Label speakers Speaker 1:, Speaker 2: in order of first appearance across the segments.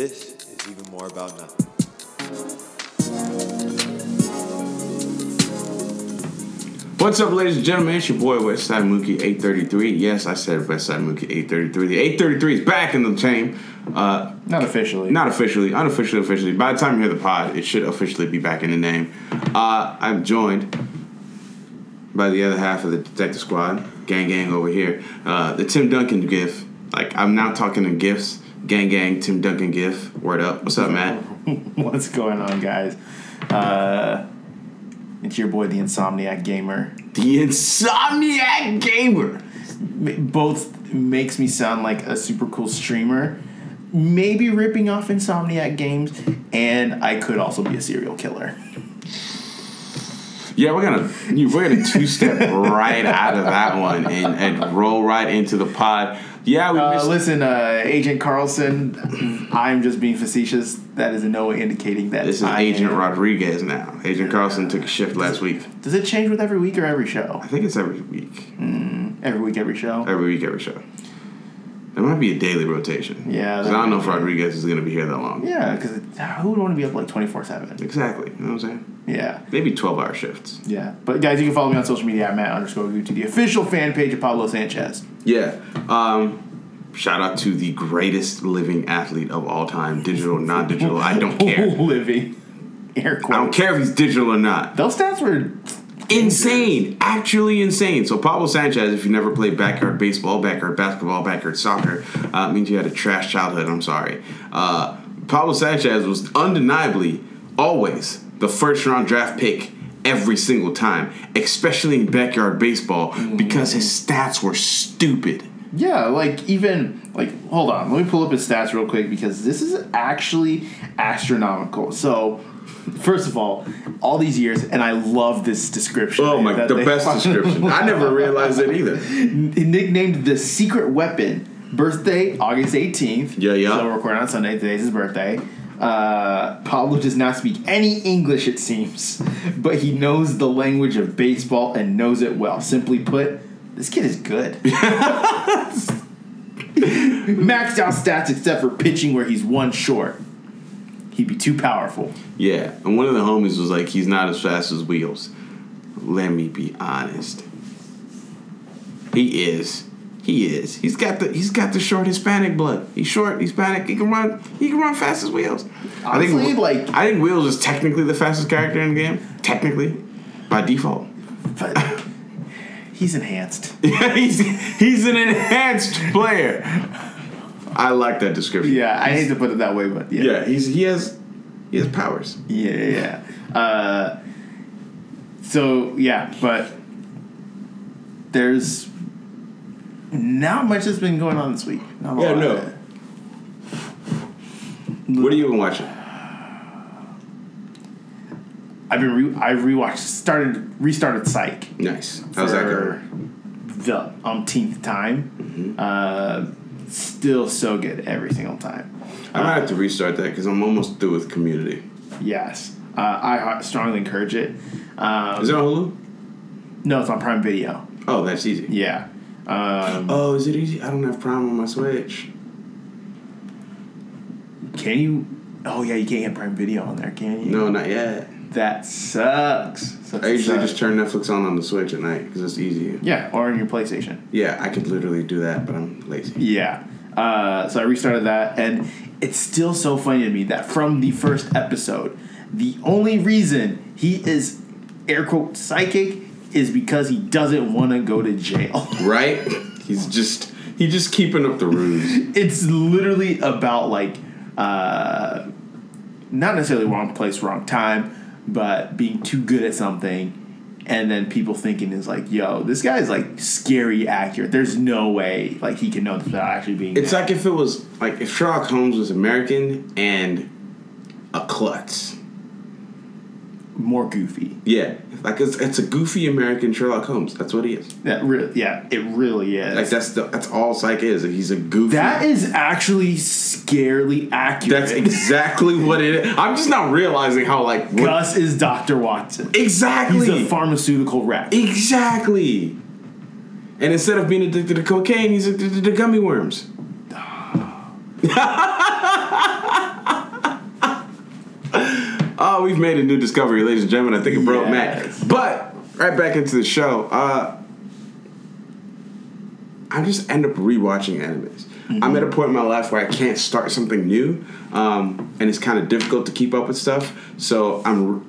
Speaker 1: this is even more about nothing.
Speaker 2: What's up, ladies and gentlemen? It's your boy Westside Mookie 833. Yes, I said Westside Mookie 833. The 833 is back in the chain. Uh,
Speaker 3: Not officially.
Speaker 2: not officially, unofficially, officially. By the time you hear the pod, it should officially be back in the name. Uh, I'm joined by the other half of the Detective Squad, gang gang over here. Uh, the Tim Duncan gif. Like I'm now talking in gifs. Gang gang, Tim Duncan gif. Word up. What's up, Matt?
Speaker 3: What's going on, guys? Uh, it's your boy, the Insomniac Gamer.
Speaker 2: The Insomniac Gamer.
Speaker 3: Both makes me sound like a super cool streamer. Maybe ripping off Insomniac games, and I could also be a serial killer.
Speaker 2: Yeah, we're gonna we're gonna two step right out of that one and, and roll right into the pod. Yeah, we
Speaker 3: Uh, listen, uh, Agent Carlson, I'm just being facetious. That is in no way indicating that
Speaker 2: This is
Speaker 3: I
Speaker 2: Agent
Speaker 3: am-
Speaker 2: Rodriguez now. Agent Carlson took a shift last week.
Speaker 3: Does it change with every week or every show?
Speaker 2: I think it's every week.
Speaker 3: Every week, every show.
Speaker 2: Every week, every show. There might be a daily rotation.
Speaker 3: Yeah,
Speaker 2: 'Cause
Speaker 3: that
Speaker 2: I don't know if. Rodriguez is gonna be here that long.
Speaker 3: Yeah, because who would want to be up like 24 7?
Speaker 2: Exactly. You know what I'm saying?
Speaker 3: Yeah.
Speaker 2: Maybe 12 hour shifts.
Speaker 3: Yeah. But guys, you can follow me on social media at Matt underscore Gucci, the official fan page of Pablo Sanchez.
Speaker 2: Yeah. Um, shout out to the greatest living athlete of all time, digital, non digital. I don't care.
Speaker 3: Living. Air quotes.
Speaker 2: I don't care if he's digital or not.
Speaker 3: Those stats were
Speaker 2: insane, actually insane. So Pablo Sanchez, if you never played backyard baseball, backyard basketball, backyard soccer, uh, means you had a trash childhood. I'm sorry. Uh, Pablo Sanchez was undeniably always the first round draft pick every single time, especially in backyard baseball mm-hmm. because his stats were stupid.
Speaker 3: Yeah, like even like hold on, let me pull up his stats real quick because this is actually astronomical. So first of all, all these years, and I love this description.
Speaker 2: Oh my, the best description. I never realized it either.
Speaker 3: nicknamed the secret weapon. Birthday August eighteenth.
Speaker 2: Yeah, yeah.
Speaker 3: So we're recording on Sunday. Today's his birthday. Uh, Pablo does not speak any English, it seems, but he knows the language of baseball and knows it well. Simply put, this kid is good. Maxed out stats except for pitching, where he's one short. He'd be too powerful.
Speaker 2: Yeah, and one of the homies was like, he's not as fast as Wheels. Let me be honest. He is. He is. He's got the he's got the short Hispanic blood. He's short, Hispanic. He can run. He can run fast as Wheels. I
Speaker 3: Honestly,
Speaker 2: think
Speaker 3: like-
Speaker 2: I think Wheels is technically the fastest character in the game. Technically, by default.
Speaker 3: But he's enhanced.
Speaker 2: Yeah, he's he's an enhanced player. I like that description.
Speaker 3: Yeah, I hate to put it that way, but yeah.
Speaker 2: Yeah, he's he has he has powers.
Speaker 3: Yeah, yeah. yeah. Uh, so yeah, but there's not much that's been going on this week. Not
Speaker 2: Yeah, no. What are you even watching?
Speaker 3: I've been re- I rewatched started restarted Psych
Speaker 2: Nice. How's that going?
Speaker 3: the umpteenth time.
Speaker 2: Mm-hmm.
Speaker 3: Uh, still so good every single time.
Speaker 2: I might have to restart that because I'm almost through with Community.
Speaker 3: Yes, uh, I strongly encourage it. Um,
Speaker 2: Is it on Hulu?
Speaker 3: no, it's on Prime Video.
Speaker 2: Oh, that's easy.
Speaker 3: Yeah. Um,
Speaker 2: Oh, is it easy? I don't have Prime on my Switch.
Speaker 3: Can you? Oh yeah, you can't get Prime Video on there, can you?
Speaker 2: No, not yet.
Speaker 3: That sucks. Sucks
Speaker 2: I usually
Speaker 3: to
Speaker 2: just turn Netflix on on the Switch at night because it's easy.
Speaker 3: Yeah, or on your PlayStation.
Speaker 2: Yeah, I could literally do that, but I'm lazy.
Speaker 3: Yeah. Uh, so I restarted that, and it's still so funny to me that from the first episode, the only reason he is air quote psychic is because he doesn't want to go to jail.
Speaker 2: Right? He's just he's just keeping up the ruse.
Speaker 3: it's literally about like uh, not necessarily wrong place, wrong time, but being too good at something. And then people thinking is like, yo, this guy is like scary accurate. There's no way like he can know this without actually being.
Speaker 2: It's like if it was like if Sherlock Holmes was American and a klutz.
Speaker 3: more goofy.
Speaker 2: Yeah, like it's, it's a goofy American Sherlock Holmes. That's what he is.
Speaker 3: That really, yeah, it really is.
Speaker 2: Like that's the that's all Psych is. He's a goofy.
Speaker 3: that is actually scarily accurate.
Speaker 2: That's exactly what it is. I'm just not realizing how like what,
Speaker 3: Gus is Doctor Watson.
Speaker 2: exactly
Speaker 3: He's a pharmaceutical rep.
Speaker 2: exactly. And instead of being addicted to cocaine, he's addicted to gummy worms. Ah. We've made a new discovery, ladies and gentlemen. I think it broke
Speaker 3: Yes.
Speaker 2: Matt. But right back into the show. Uh, I just end up rewatching animes. I'm at a point in my life where I can't start something new, um, and it's kind of difficult to keep up with stuff. So I'm,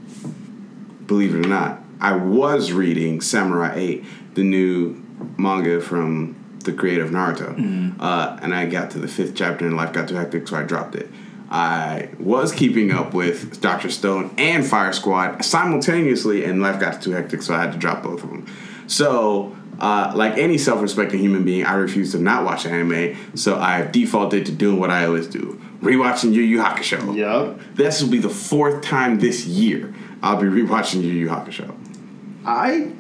Speaker 2: believe it or not, I was reading Samurai 8, the new manga from the creator of Naruto, uh, and I got to the fifth chapter and life got too hectic, so I dropped it. I was keeping up with Doctor Stone and Fire Squad simultaneously, and life got too hectic, so I had to drop both of them. So, uh, like any self-respecting human being, I refuse to not watch anime. So I defaulted to doing what I always do: rewatching Yu Yu Hakusho.
Speaker 3: Yep.
Speaker 2: This will be the fourth time this year I'll be rewatching Yu Yu Hakusho.
Speaker 3: I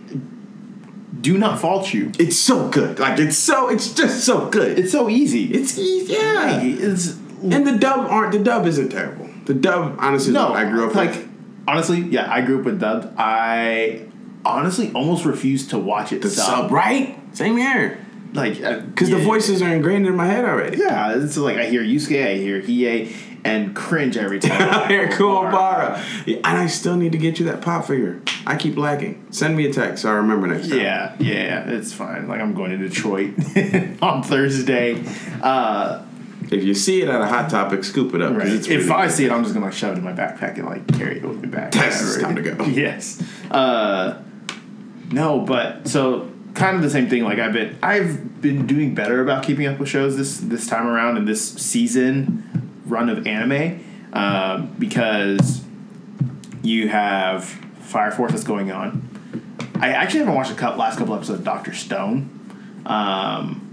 Speaker 3: do not fault you.
Speaker 2: It's so good. Like it's so. It's just so good.
Speaker 3: It's so easy.
Speaker 2: it's easy. Yeah.
Speaker 3: It's
Speaker 2: And the dub aren't. The dub isn't terrible. The dub, honestly,
Speaker 3: no.
Speaker 2: I grew up
Speaker 3: like
Speaker 2: with.
Speaker 3: honestly, yeah, I grew up with dubbed. I honestly almost refuse to watch it
Speaker 2: The sub, right? Same here.
Speaker 3: Like
Speaker 2: Because the voices are ingrained in my head already.
Speaker 3: Yeah, it's like I hear Yusuke, I hear Hiei, and cringe every time.
Speaker 2: I hear Kuwabara. Yeah, and I still need to get you that pop figure. I keep lagging. Send me a text so I remember next time.
Speaker 3: Yeah, yeah, it's fine. Like I'm going to Detroit on Thursday. Uh,
Speaker 2: If you see it at a hot topic, scoop it up.
Speaker 3: right. If
Speaker 2: really
Speaker 3: I
Speaker 2: good.
Speaker 3: see it, I'm just gonna like shove it in my backpack and like carry it with me back.
Speaker 2: That's time to go.
Speaker 3: Yes. Uh, no, but so kind of the same thing. Like I've been, I've been doing better about keeping up with shows this this time around in this season run of anime um, because you have Fire Force that's going on. I actually haven't watched the last couple episodes of Doctor Stone. Um,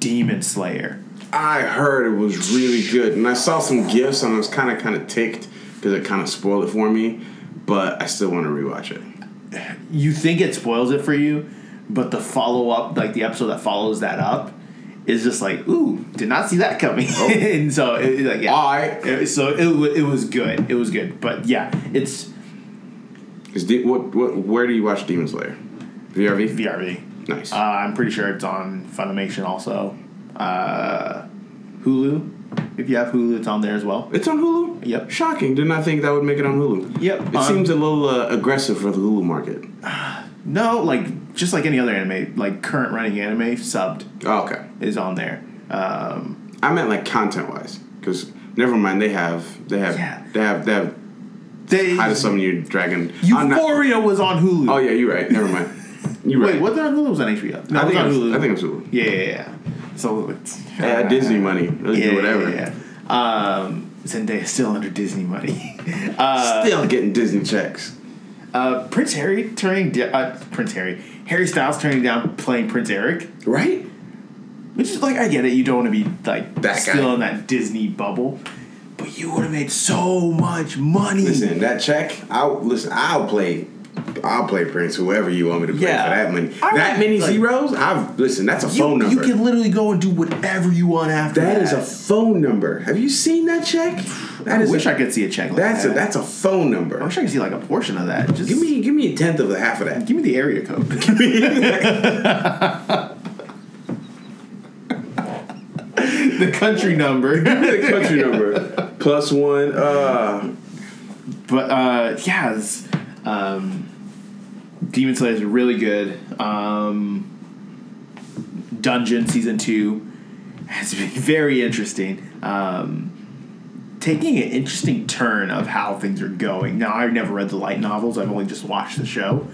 Speaker 3: Demon Slayer.
Speaker 2: I heard it was really good, and I saw some gifs, and I was kind of kind of ticked because it kind of spoiled it for me. But I still want to rewatch it.
Speaker 3: you think it spoils it for you, but the follow up, like the episode that follows that up, is just like, ooh, did not see that coming. and so, it, like, yeah.
Speaker 2: All right.
Speaker 3: It- so it, it was good. It was good. But yeah, it's
Speaker 2: Is De- what, what where do you watch Demon Slayer? VRV.
Speaker 3: VRV.
Speaker 2: Nice.
Speaker 3: Uh, I'm pretty sure it's on Funimation also. Uh, Hulu. If you have Hulu, it's on there as well.
Speaker 2: it's on Hulu.
Speaker 3: Yep.
Speaker 2: Shocking. Did not think that would make it on Hulu.
Speaker 3: Yep.
Speaker 2: It
Speaker 3: Um,
Speaker 2: seems a little uh, aggressive for the Hulu market.
Speaker 3: No, like just like any other anime, like current running anime subbed
Speaker 2: Oh, okay.
Speaker 3: is on there. Um,
Speaker 2: I meant like content wise, because never mind. They have they have
Speaker 3: Yeah.
Speaker 2: they have they have
Speaker 3: they
Speaker 2: How to Summon Your Dragon. I'm not-
Speaker 3: Euphoria was on Hulu.
Speaker 2: oh yeah, you're right. Never mind. You're
Speaker 3: Wait,
Speaker 2: right.
Speaker 3: was it on Hulu? Was on HBO? No,
Speaker 2: I
Speaker 3: it was on Hulu.
Speaker 2: I think it was Hulu.
Speaker 3: Yeah, yeah, yeah. So it's
Speaker 2: Yeah, Disney money. They'll
Speaker 3: yeah,
Speaker 2: do whatever.
Speaker 3: Yeah, yeah. Um, Zendaya's still under Disney money. Uh,
Speaker 2: Still getting Disney checks.
Speaker 3: uh, Prince Harry turning da- uh, Prince Harry Harry Styles turning down playing Prince Eric,
Speaker 2: Right?
Speaker 3: which is like I get it. You don't want to be like
Speaker 2: That
Speaker 3: still
Speaker 2: guy.
Speaker 3: in that Disney bubble, but you would have made so much money.
Speaker 2: Listen, that check. I'll listen. I'll play. I'll play Prince. Whoever you want me to play
Speaker 3: Yeah.
Speaker 2: for that money.
Speaker 3: I
Speaker 2: that many
Speaker 3: like-
Speaker 2: zeros. I've listen. That's a phone
Speaker 3: number. you can literally go and do whatever you want after
Speaker 2: that
Speaker 3: that.
Speaker 2: is a phone number. Have you seen that check? That
Speaker 3: I wish
Speaker 2: a,
Speaker 3: I could see a check like
Speaker 2: That's a
Speaker 3: that.
Speaker 2: that's a phone number.
Speaker 3: I wish I could see like a portion of that. Just
Speaker 2: Give me give me a tenth of the half of that.
Speaker 3: give me the area code. the country number.
Speaker 2: the country number plus one. Uh,
Speaker 3: But uh, yeah, it's, um, Demon Slayer is really good. Um, Dungeon season two has been very interesting. Um, taking an interesting turn of how things are going. Now, I've never read the light novels. I've only just watched the show.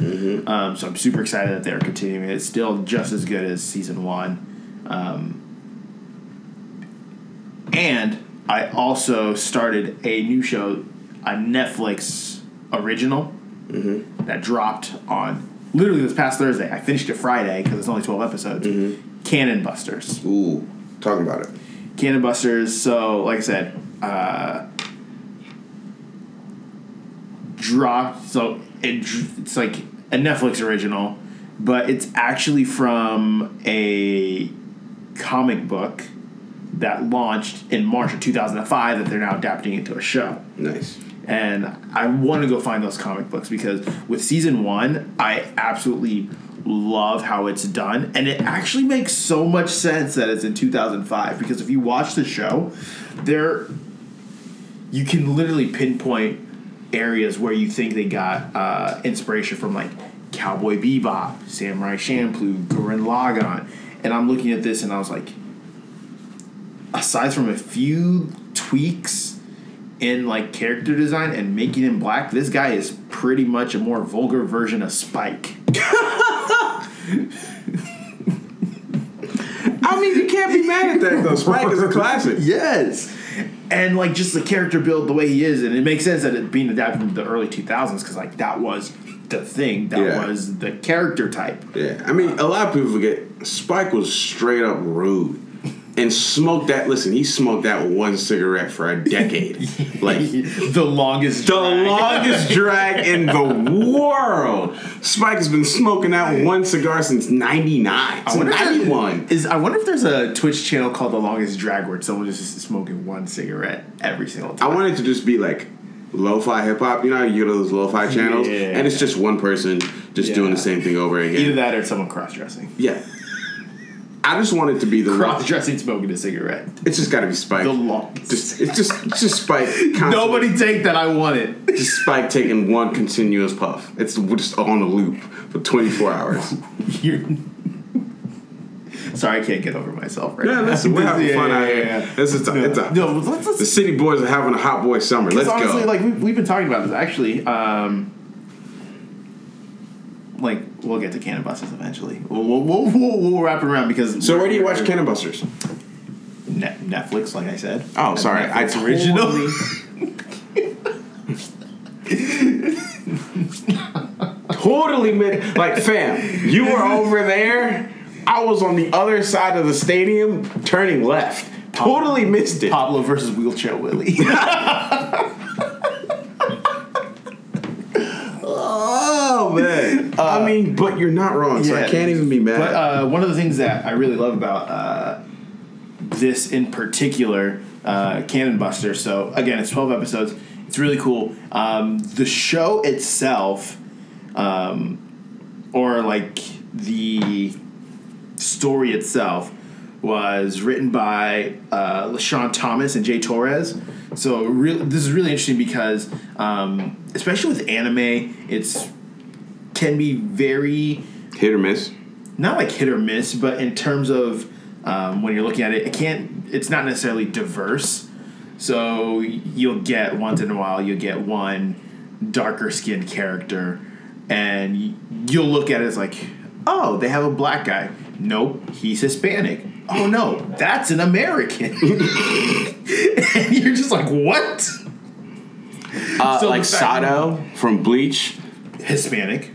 Speaker 3: Um, so I'm super excited that they're continuing. It's still just as good as season one. Um, and I also started a new show, a Netflix original that dropped on literally this past Thursday. I finished it Friday because it's only 12 episodes. Cannon Busters.
Speaker 2: ooh, talking about it.
Speaker 3: Cannon Busters. So, like I said, uh, dropped. So it, it's like a Netflix original, but it's actually from a comic book that launched in March of 2005 that they're now adapting into a show.
Speaker 2: Nice.
Speaker 3: And I want to go find those comic books because with season one, I absolutely love how it's done. And it actually makes so much sense that it's in 2005 because if you watch the show, there you can literally pinpoint areas where you think they got uh, inspiration from like Cowboy Bebop, Samurai Champloo, Gurren Lagann, and I'm looking at this and I was like, aside from a few tweaks in like character design and making him black, this guy is pretty much a more vulgar version of Spike.
Speaker 2: I mean, you can't be mad at that though. Spike is a classic.
Speaker 3: Yes. And like just the character build the way he is, and it makes sense that it being adapted from the early 2000s because like that was the thing, that
Speaker 2: Yeah.
Speaker 3: was the character type.
Speaker 2: Yeah, I mean, a lot of people forget Spike was straight up rude and smoked that. Listen, he smoked that one cigarette for a decade, like
Speaker 3: the longest,
Speaker 2: the
Speaker 3: drag.
Speaker 2: longest drag in the world. Spike has been smoking that one cigar since '99,
Speaker 3: I wonder if there's-
Speaker 2: '91.
Speaker 3: Is I wonder if there's a Twitch channel called The Longest Drag where someone is just smoking one cigarette every single time.
Speaker 2: I
Speaker 3: time.
Speaker 2: want it to just be like lo-fi hip hop. You know, you go to those lo-fi channels,
Speaker 3: Yeah.
Speaker 2: and it's just one person just doing the same thing over again.
Speaker 3: Either that or someone cross dressing.
Speaker 2: Yeah. I just want it to be the
Speaker 3: Cross dressing smoking a cigarette.
Speaker 2: It's just got to be Spike.
Speaker 3: The longest.
Speaker 2: Just it's just it's just Spike. constantly-
Speaker 3: Nobody take that. I want it.
Speaker 2: Just Spike taking one continuous puff. It's just on a loop for 24 hours.
Speaker 3: You're... Sorry, I can't get over myself right
Speaker 2: Yeah,
Speaker 3: now.
Speaker 2: listen, we're having
Speaker 3: Yeah,
Speaker 2: fun
Speaker 3: yeah,
Speaker 2: out here.
Speaker 3: yeah.
Speaker 2: This is a, it's a,
Speaker 3: No, let's, let's
Speaker 2: the city boys are having a hot boy summer. Let's
Speaker 3: honestly,
Speaker 2: go.
Speaker 3: like we've, we've been talking about this actually. Um, like we'll get to Cannon Busters eventually. We'll, we'll, we'll, we'll, wrap it around because.
Speaker 2: so where do you watch Cannon Busters?
Speaker 3: Net, Netflix, like I said.
Speaker 2: Oh, sorry, I
Speaker 3: Netflix original.
Speaker 2: Totally mid. Like, fam, you were over there. I was on the other side of the stadium, turning left. Totally missed it.
Speaker 3: Pablo versus Wheelchair Willie.
Speaker 2: Oh man. I mean, but you're not wrong, so I
Speaker 3: Yeah.
Speaker 2: can't even be mad.
Speaker 3: But uh, one of the things that I really love about uh, this in particular, uh, Cannon Buster. So again, it's twelve episodes. It's really cool. Um, the show itself, um, or like the story itself, was written by uh, LeSean Thomas and Jay Torres. So re- this is really interesting because, um, especially with anime, it's can be very
Speaker 2: Hit or miss.
Speaker 3: not like hit or miss, but in terms of um, when you're looking at it, it can't. It's not necessarily diverse. So you'll get once in a while, you'll get one darker skinned character, and you'll look at it as like, oh, they have a black guy. Nope, he's Hispanic. Oh no, that's an American. and you're just like, what?
Speaker 2: Uh,
Speaker 3: So
Speaker 2: like Sato from Bleach.
Speaker 3: Hispanic.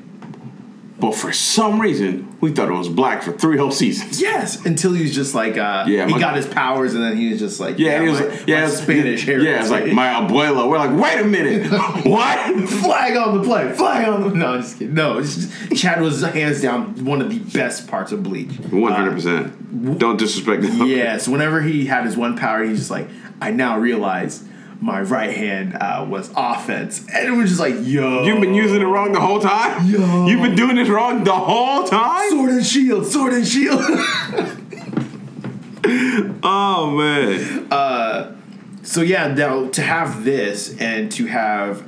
Speaker 2: But for some reason, we thought it was black for three whole seasons.
Speaker 3: Yes, until he was just like, uh,
Speaker 2: Yeah,
Speaker 3: he
Speaker 2: my-
Speaker 3: got his powers, and then he was just like,
Speaker 2: Yeah, and he was
Speaker 3: my-
Speaker 2: like, yeah,
Speaker 3: my
Speaker 2: it was-
Speaker 3: Spanish heritage.
Speaker 2: Yeah, it's like my abuela. We're like, wait a minute, what?
Speaker 3: flag on the play, flag on the. No, I'm just kidding. No, it's just, Chad was hands down one of the best parts of Bleach.
Speaker 2: One hundred percent. Don't disrespect them.
Speaker 3: Uh, yes, whenever he had his one power, he's just like, I now realize my right hand uh, was offense, and it was just like, yo,
Speaker 2: You've been using it wrong the whole time.
Speaker 3: Yo.
Speaker 2: You've been doing it wrong the whole time.
Speaker 3: sword and shield, sword and shield.
Speaker 2: Oh man.
Speaker 3: So yeah, now to have this and to have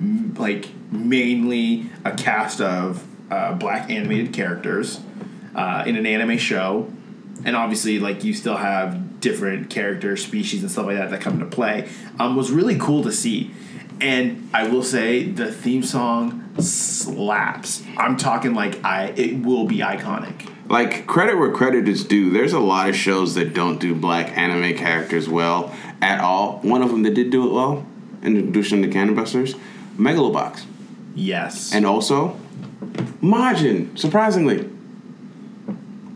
Speaker 3: m- like mainly a cast of uh, black animated characters uh, in an anime show, and obviously like you still have different character species and stuff like that that come into play, um, was really cool to see. And I will say the theme song slaps. I'm talking like I it will be iconic.
Speaker 2: like credit where credit is due. There's a lot of shows that don't do black anime characters well at all. One of them that did do it well, introducing the Cannon Busters, Megalobox,
Speaker 3: Yes,
Speaker 2: and also Majin. Surprisingly,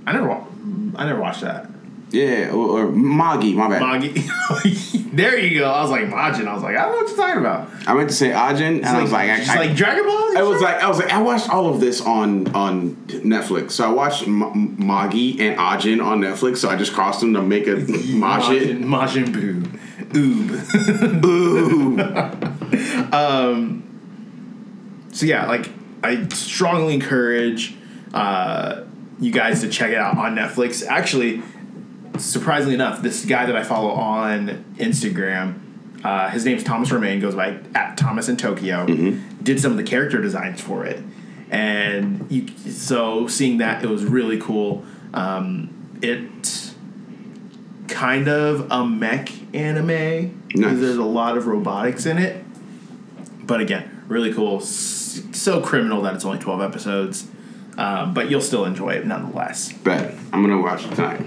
Speaker 3: I never wa- I never watched that.
Speaker 2: yeah, or, or Magi. My bad.
Speaker 3: Magi. there you go. I was like Majin. I was like, I don't know what you're talking about.
Speaker 2: I meant to say Ajin, and I was like, I, I-
Speaker 3: like Dragon Ball.
Speaker 2: I was like, I was like, I watched all of this on on Netflix. So I watched M- Magi and Ajin on Netflix. So I just crossed them to make a Majin.
Speaker 3: Majin, Majin Buu, Oob.
Speaker 2: Ooh.
Speaker 3: So yeah, like I strongly encourage uh, you guys to check it out on Netflix. Actually, surprisingly enough, this guy that I follow on Instagram Uh, his name's Thomas Romain, goes by at Thomas in Tokyo. Did some of the character designs for it, and you so seeing that it was really cool. Um, it kind of a mech anime
Speaker 2: Nice.
Speaker 3: because there's a lot of robotics in it. But again, really cool. So criminal that it's only 12 episodes, um, but you'll still enjoy it nonetheless.
Speaker 2: Bet. I'm gonna watch it tonight.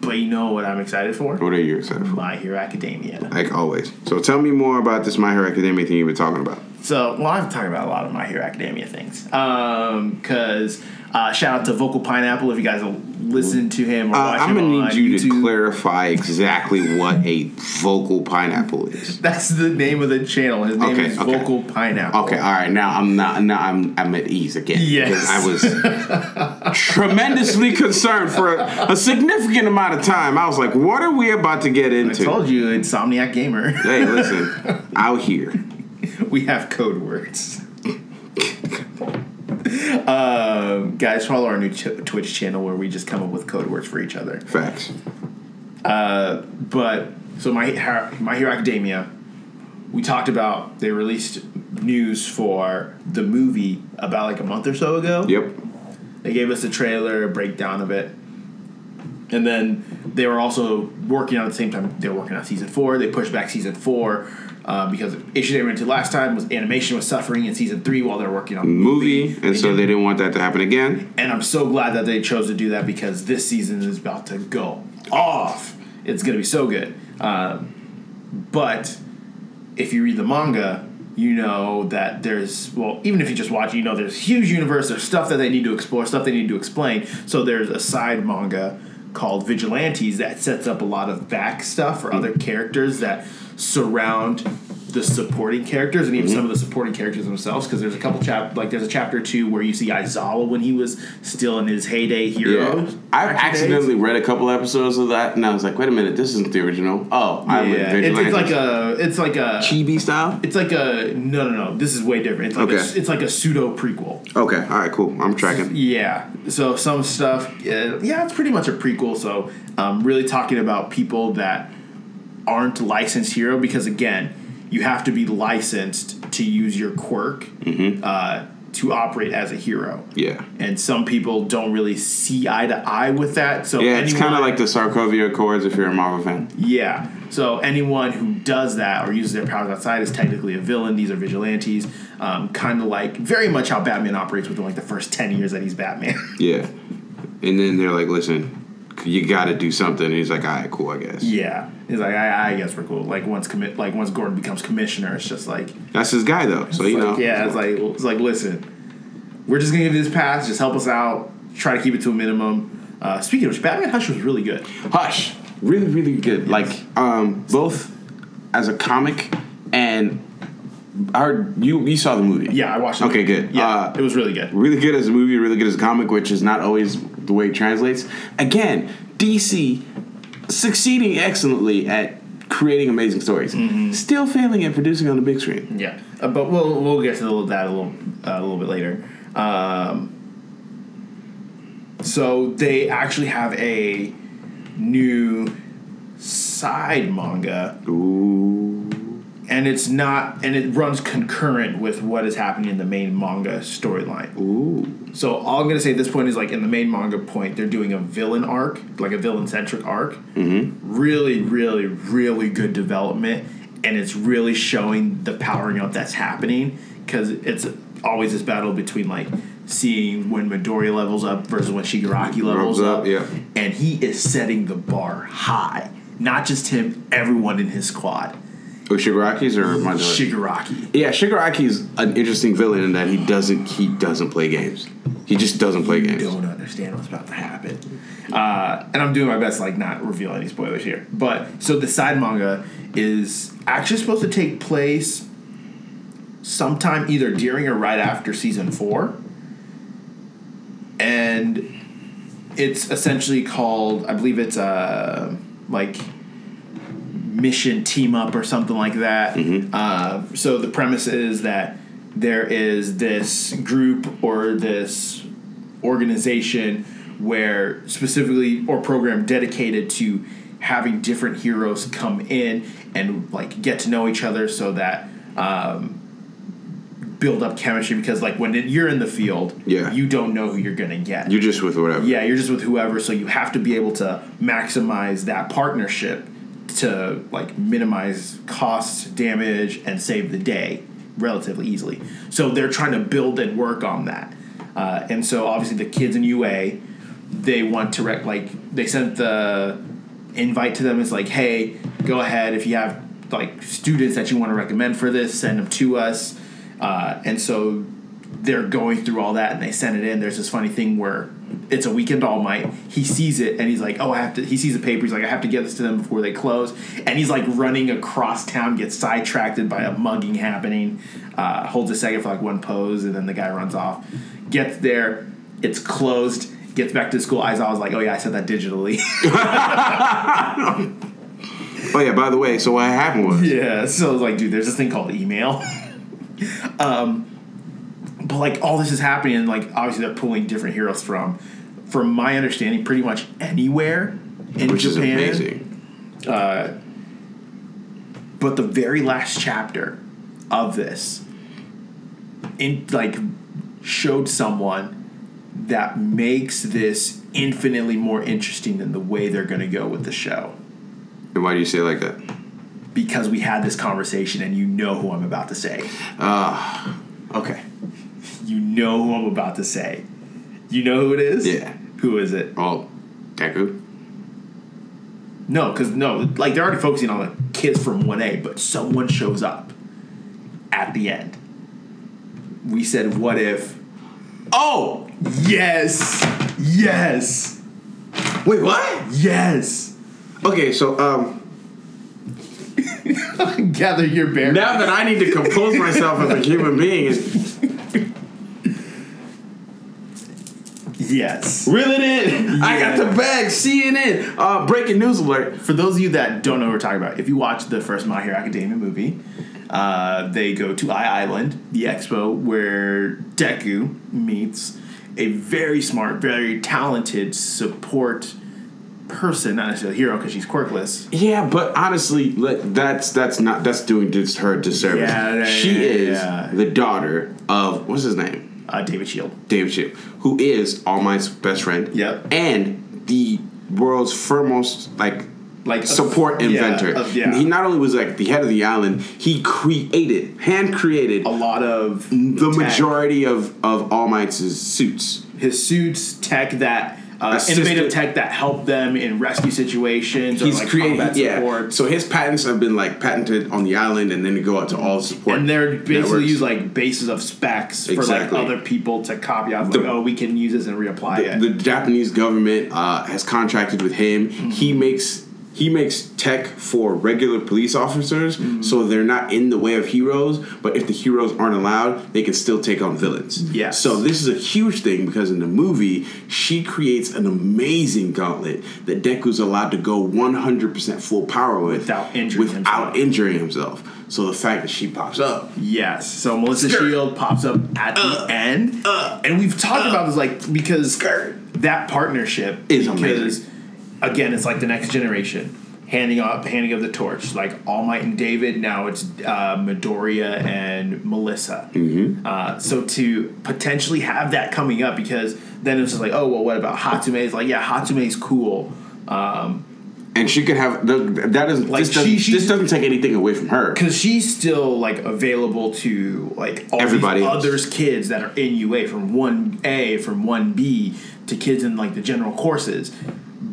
Speaker 3: But you know what I'm excited for?
Speaker 2: What are you excited for?
Speaker 3: My Hero Academia.
Speaker 2: Like always. So tell me more about this My Hero Academia thing you've been talking about.
Speaker 3: So, well, I've talking about a lot of My Hero Academia things. Because uh, shout out to Vocal Pineapple if you guys will listen to him or
Speaker 2: Uh,
Speaker 3: watch
Speaker 2: I'm
Speaker 3: him
Speaker 2: gonna need you to clarify exactly what a vocal pineapple is.
Speaker 3: That's the name of the channel. His name
Speaker 2: Okay,
Speaker 3: is
Speaker 2: okay.
Speaker 3: Vocal Pineapple.
Speaker 2: Okay, all right. Now I'm not. Now I'm. I'm at ease again.
Speaker 3: Yes.
Speaker 2: because I was tremendously concerned for a, a significant amount of time. I was like, "What are we about to get into?"
Speaker 3: I
Speaker 2: into?"
Speaker 3: told you, Insomniac Gamer.
Speaker 2: Hey, listen, out here.
Speaker 3: we have code words. um, guys, follow our new ch- Twitch channel where we just come up with code words for each other.
Speaker 2: Facts.
Speaker 3: But so my Hero- my Hero Academia, we talked about they released news for the movie about like a month or so ago.
Speaker 2: Yep.
Speaker 3: They gave us a trailer, a breakdown of it. And then they were also working on at the same time. They were working on season four. They pushed back season four uh, because issue they went into last time was animation was suffering in season three while they're working on the
Speaker 2: Movie,
Speaker 3: movie.
Speaker 2: and so
Speaker 3: did-
Speaker 2: they didn't want that to happen again.
Speaker 3: and I'm so glad that they chose to do that because this season is about to go off. It's going to be so good. Um, but if you read the manga, you know that there's well, even if you just watch, it, you know there's huge universe. There's stuff that they need to explore, stuff they need to explain. So there's a side manga called Vigilantes that sets up a lot of back stuff for other characters that surround the supporting characters and even some of the supporting characters themselves because there's a couple chap like there's a chapter two where you see Aizawa when he was still in his heyday
Speaker 2: Yeah.
Speaker 3: heroes.
Speaker 2: I've
Speaker 3: action days.
Speaker 2: accidentally read a couple episodes of that, and I was like, "Wait a minute, this isn't the original." Oh, with
Speaker 3: yeah, it's, it's like a it's like a
Speaker 2: chibi style.
Speaker 3: it's like a no no no this is way different. It's like a,
Speaker 2: Okay.
Speaker 3: it's like a pseudo prequel.
Speaker 2: Okay, all right, cool. I'm tracking.
Speaker 3: Yeah. So some stuff, yeah, yeah, it's pretty much a prequel. So um, really talking about people that aren't licensed hero because again, you have to be licensed to use your quirk
Speaker 2: Mm-hmm.
Speaker 3: uh, to operate as a hero.
Speaker 2: Yeah.
Speaker 3: And some people don't really see eye to eye with that. So
Speaker 2: Yeah, it's kind of like the Sokovia Accords if you're a Marvel fan.
Speaker 3: Yeah. So anyone who does that or uses their powers outside is technically a villain. These are vigilantes. Um, kind of like very much how Batman operates within like the first ten years that he's Batman.
Speaker 2: Yeah. And then they're like, listen, you got to do something. And he's like, all right, cool, I guess.
Speaker 3: yeah. He's like, I, I guess we're cool. Like once commit, like once Gordon becomes commissioner, it's just like,
Speaker 2: That's his guy, though. So, you know.
Speaker 3: like, yeah, it's like, it's like, listen, we're just gonna give you this pass. Just help us out. Try to keep it to a minimum. Uh, speaking of which, Batman Hush was really good.
Speaker 2: Hush. Really, really good. Like, um, both as a comic and. I heard you you saw the movie.
Speaker 3: Yeah, I watched. it.
Speaker 2: Okay, good.
Speaker 3: Yeah,
Speaker 2: Uh,
Speaker 3: it was really good.
Speaker 2: really good as a movie, really good as a comic, which is not always the way it translates. Again, DC succeeding excellently at creating amazing stories,
Speaker 3: Mm-hmm.
Speaker 2: still failing at producing on the big screen.
Speaker 3: Yeah, uh, but we'll we'll get to that a little uh, a little bit later. Um, so they actually have a new side manga,
Speaker 2: Ooh,
Speaker 3: and it's not, and it runs concurrent with what is happening in the main manga storyline.
Speaker 2: ooh,
Speaker 3: So all I'm gonna say at this point is like in the main manga point, they're doing a villain arc, like a villain centric arc. Mm-hmm. Really, really, really good development, and it's really showing the powering up that's happening because it's always this battle between like seeing when Midoriya levels up versus when Shigaraki levels
Speaker 2: Levels up,
Speaker 3: up.
Speaker 2: yeah.
Speaker 3: and he is setting the bar high. Not just him, everyone in his squad.
Speaker 2: Oh, Shigaraki's or Madara?
Speaker 3: Shigaraki.
Speaker 2: yeah, Shigaraki's an interesting villain in that he doesn't he doesn't play games. He just doesn't play games.
Speaker 3: don't understand what's about to happen. Uh, and I'm doing my best to like not reveal any spoilers here. But so the side manga is actually supposed to take place sometime either during or right after season four. And it's essentially called, I believe it's uh, like mission team up or something like that. Uh, so the premise is that there is this group or this organization where specifically or program dedicated to having different heroes come in and like get to know each other so that um, build up chemistry because like when it, you're in the field
Speaker 2: Yeah.
Speaker 3: you don't know who you're gonna get
Speaker 2: You're just with whatever.
Speaker 3: yeah you're just with whoever so you have to be able to maximize that partnership to like minimize cost damage and save the day relatively easily. So they're trying to build and work on that. Uh, and so obviously the kids in ua they want to rec- like they sent the invite to them. It's like hey go ahead. If you have like students that you want to recommend for this send them to us. Uh, and so they're going through all that and they send it in. There's this funny thing where it's a weekend all might he sees it and he's like oh i have to he sees the paper he's like i have to get this to them before they close and he's like running across town gets sidetracked by a mugging happening uh, holds a second for like one pose and then the guy runs off gets there it's closed gets back to school Aizawa's like oh yeah i said that digitally
Speaker 2: Oh yeah. By the way, so what happened was
Speaker 3: Yeah, so I was like, dude, there's this thing called email. um, but like all this is happening, and like obviously they're pulling different heroes from, from my understanding, pretty much anywhere in
Speaker 2: which
Speaker 3: Japan.
Speaker 2: is amazing.
Speaker 3: But the very last chapter of this, in like, showed someone that makes this infinitely more interesting than the way they're going to go with the show.
Speaker 2: And why do you say it like that?
Speaker 3: Because we had this conversation, and you know who I'm about to say.
Speaker 2: Ah. okay.
Speaker 3: You know who I'm about to say. You know who it is?
Speaker 2: Yeah.
Speaker 3: Who is it?
Speaker 2: Well, Deku.
Speaker 3: No, because no, like they're already focusing on the kids from 1A, but someone shows up at the end. We said, what if. Oh! Yes! Yes!
Speaker 2: Wait, what?
Speaker 3: Yes!
Speaker 2: Okay, so um,
Speaker 3: Gather your bear.
Speaker 2: now that I need to compose myself as a human being and
Speaker 3: Yes.
Speaker 2: reel it in, I got the bag. CNN. Uh, breaking news alert.
Speaker 3: For those of you that don't know what we're talking about, if you watch the first My Hero Academia movie, uh, they go to I Island, the expo, where Deku meets a very smart, very talented support person, not necessarily a hero because she's quirkless.
Speaker 2: Yeah, but honestly, that's that's not that's doing her disservice.
Speaker 3: Yeah, yeah,
Speaker 2: she
Speaker 3: yeah,
Speaker 2: is
Speaker 3: yeah.
Speaker 2: the daughter of what's his name,
Speaker 3: Uh, David Shield.
Speaker 2: David Shield, who is All Might's best friend.
Speaker 3: Yep.
Speaker 2: and the world's foremost like
Speaker 3: Like
Speaker 2: support
Speaker 3: yeah,
Speaker 2: inventor.
Speaker 3: uh, yeah.
Speaker 2: He not only was like the head of the island, he created, hand created
Speaker 3: A lot of
Speaker 2: the
Speaker 3: tech.
Speaker 2: majority of of All Might's suits.
Speaker 3: his suits, tech that uh, innovative tech that help them in rescue situations or
Speaker 2: He's
Speaker 3: like
Speaker 2: created,
Speaker 3: combat
Speaker 2: yeah.
Speaker 3: support.
Speaker 2: So his patents have been like patented on the island, and then they go out to all support.
Speaker 3: and they're basically
Speaker 2: networks.
Speaker 3: use like bases of specs
Speaker 2: Exactly.
Speaker 3: for like other people to copy off. Like, oh, we can use this and reapply it.
Speaker 2: the Japanese government uh, has contracted with him.
Speaker 3: Mm-hmm.
Speaker 2: He makes he makes tech for regular police officers,
Speaker 3: Mm-hmm.
Speaker 2: so they're not in the way of heroes. But if the heroes aren't allowed, they can still take on villains.
Speaker 3: yeah
Speaker 2: So this is a huge thing because in the movie, she creates an amazing gauntlet that Deku's allowed to go 100% full power with
Speaker 3: Without injuring
Speaker 2: without
Speaker 3: himself.
Speaker 2: injuring himself. So the fact that she pops up,
Speaker 3: Yes. So Melissa
Speaker 2: Skirt.
Speaker 3: Shield pops up at the uh. end, uh. and we've talked uh. about this like because
Speaker 2: Skirt.
Speaker 3: that partnership
Speaker 2: Is amazing.
Speaker 3: Again, it's like the next generation handing up, handing of the torch. Like All Might and David, now it's uh, Midoriya and Melissa. Mm-hmm. Uh, so to potentially have that coming up because then it's just like, oh well, what about Hatsume? It's like yeah, Hatsume's cool. Um,
Speaker 2: and she could have that doesn't
Speaker 3: Like,
Speaker 2: this, doesn't
Speaker 3: she- she's-
Speaker 2: this doesn't take anything away from her.
Speaker 3: because she's still like available to like all
Speaker 2: Everybody
Speaker 3: others kids that are in UA from one A from one B to kids in like the general courses.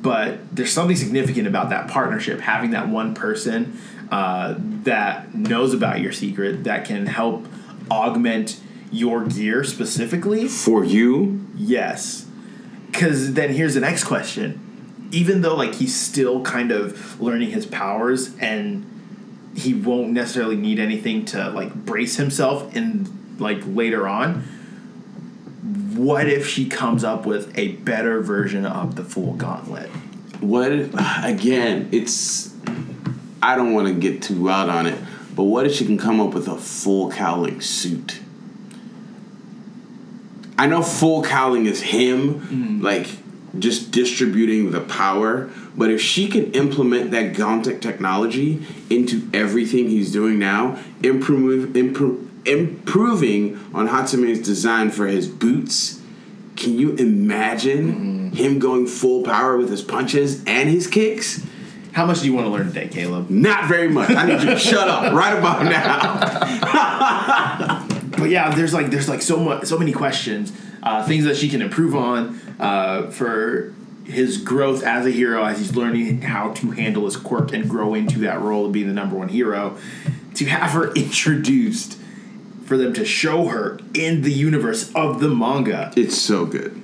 Speaker 3: But there's something significant about that partnership, having that one person uh, that knows about your secret that can help augment your gear specifically.
Speaker 2: For you,
Speaker 3: Yes. Because then here's the next question. Even though, like, he's still kind of learning his powers and he won't necessarily need anything to, like, brace himself in, like, later on, what if she comes up with a better version of the full gauntlet?
Speaker 2: what again? It's I don't want to get too out on it, but what if she can come up with a full cowling suit? I know full cowling is him, mm-hmm. like just distributing the power. But if she can implement that Gauntlet technology into everything he's doing now, improve, improve, improving on Hatsume's design for his boots, can you imagine him going full power with his punches and his kicks?
Speaker 3: How much do you want to learn today, Caleb?
Speaker 2: Not very much. I need you to shut up right about now.
Speaker 3: But yeah, there's like there's like so much so many questions, uh, things that she can improve on uh, for his growth as a hero as he's learning how to handle his quirk and grow into that role of being the number one hero. To have her introduced, for them to show her in the universe of the manga.
Speaker 2: It's so good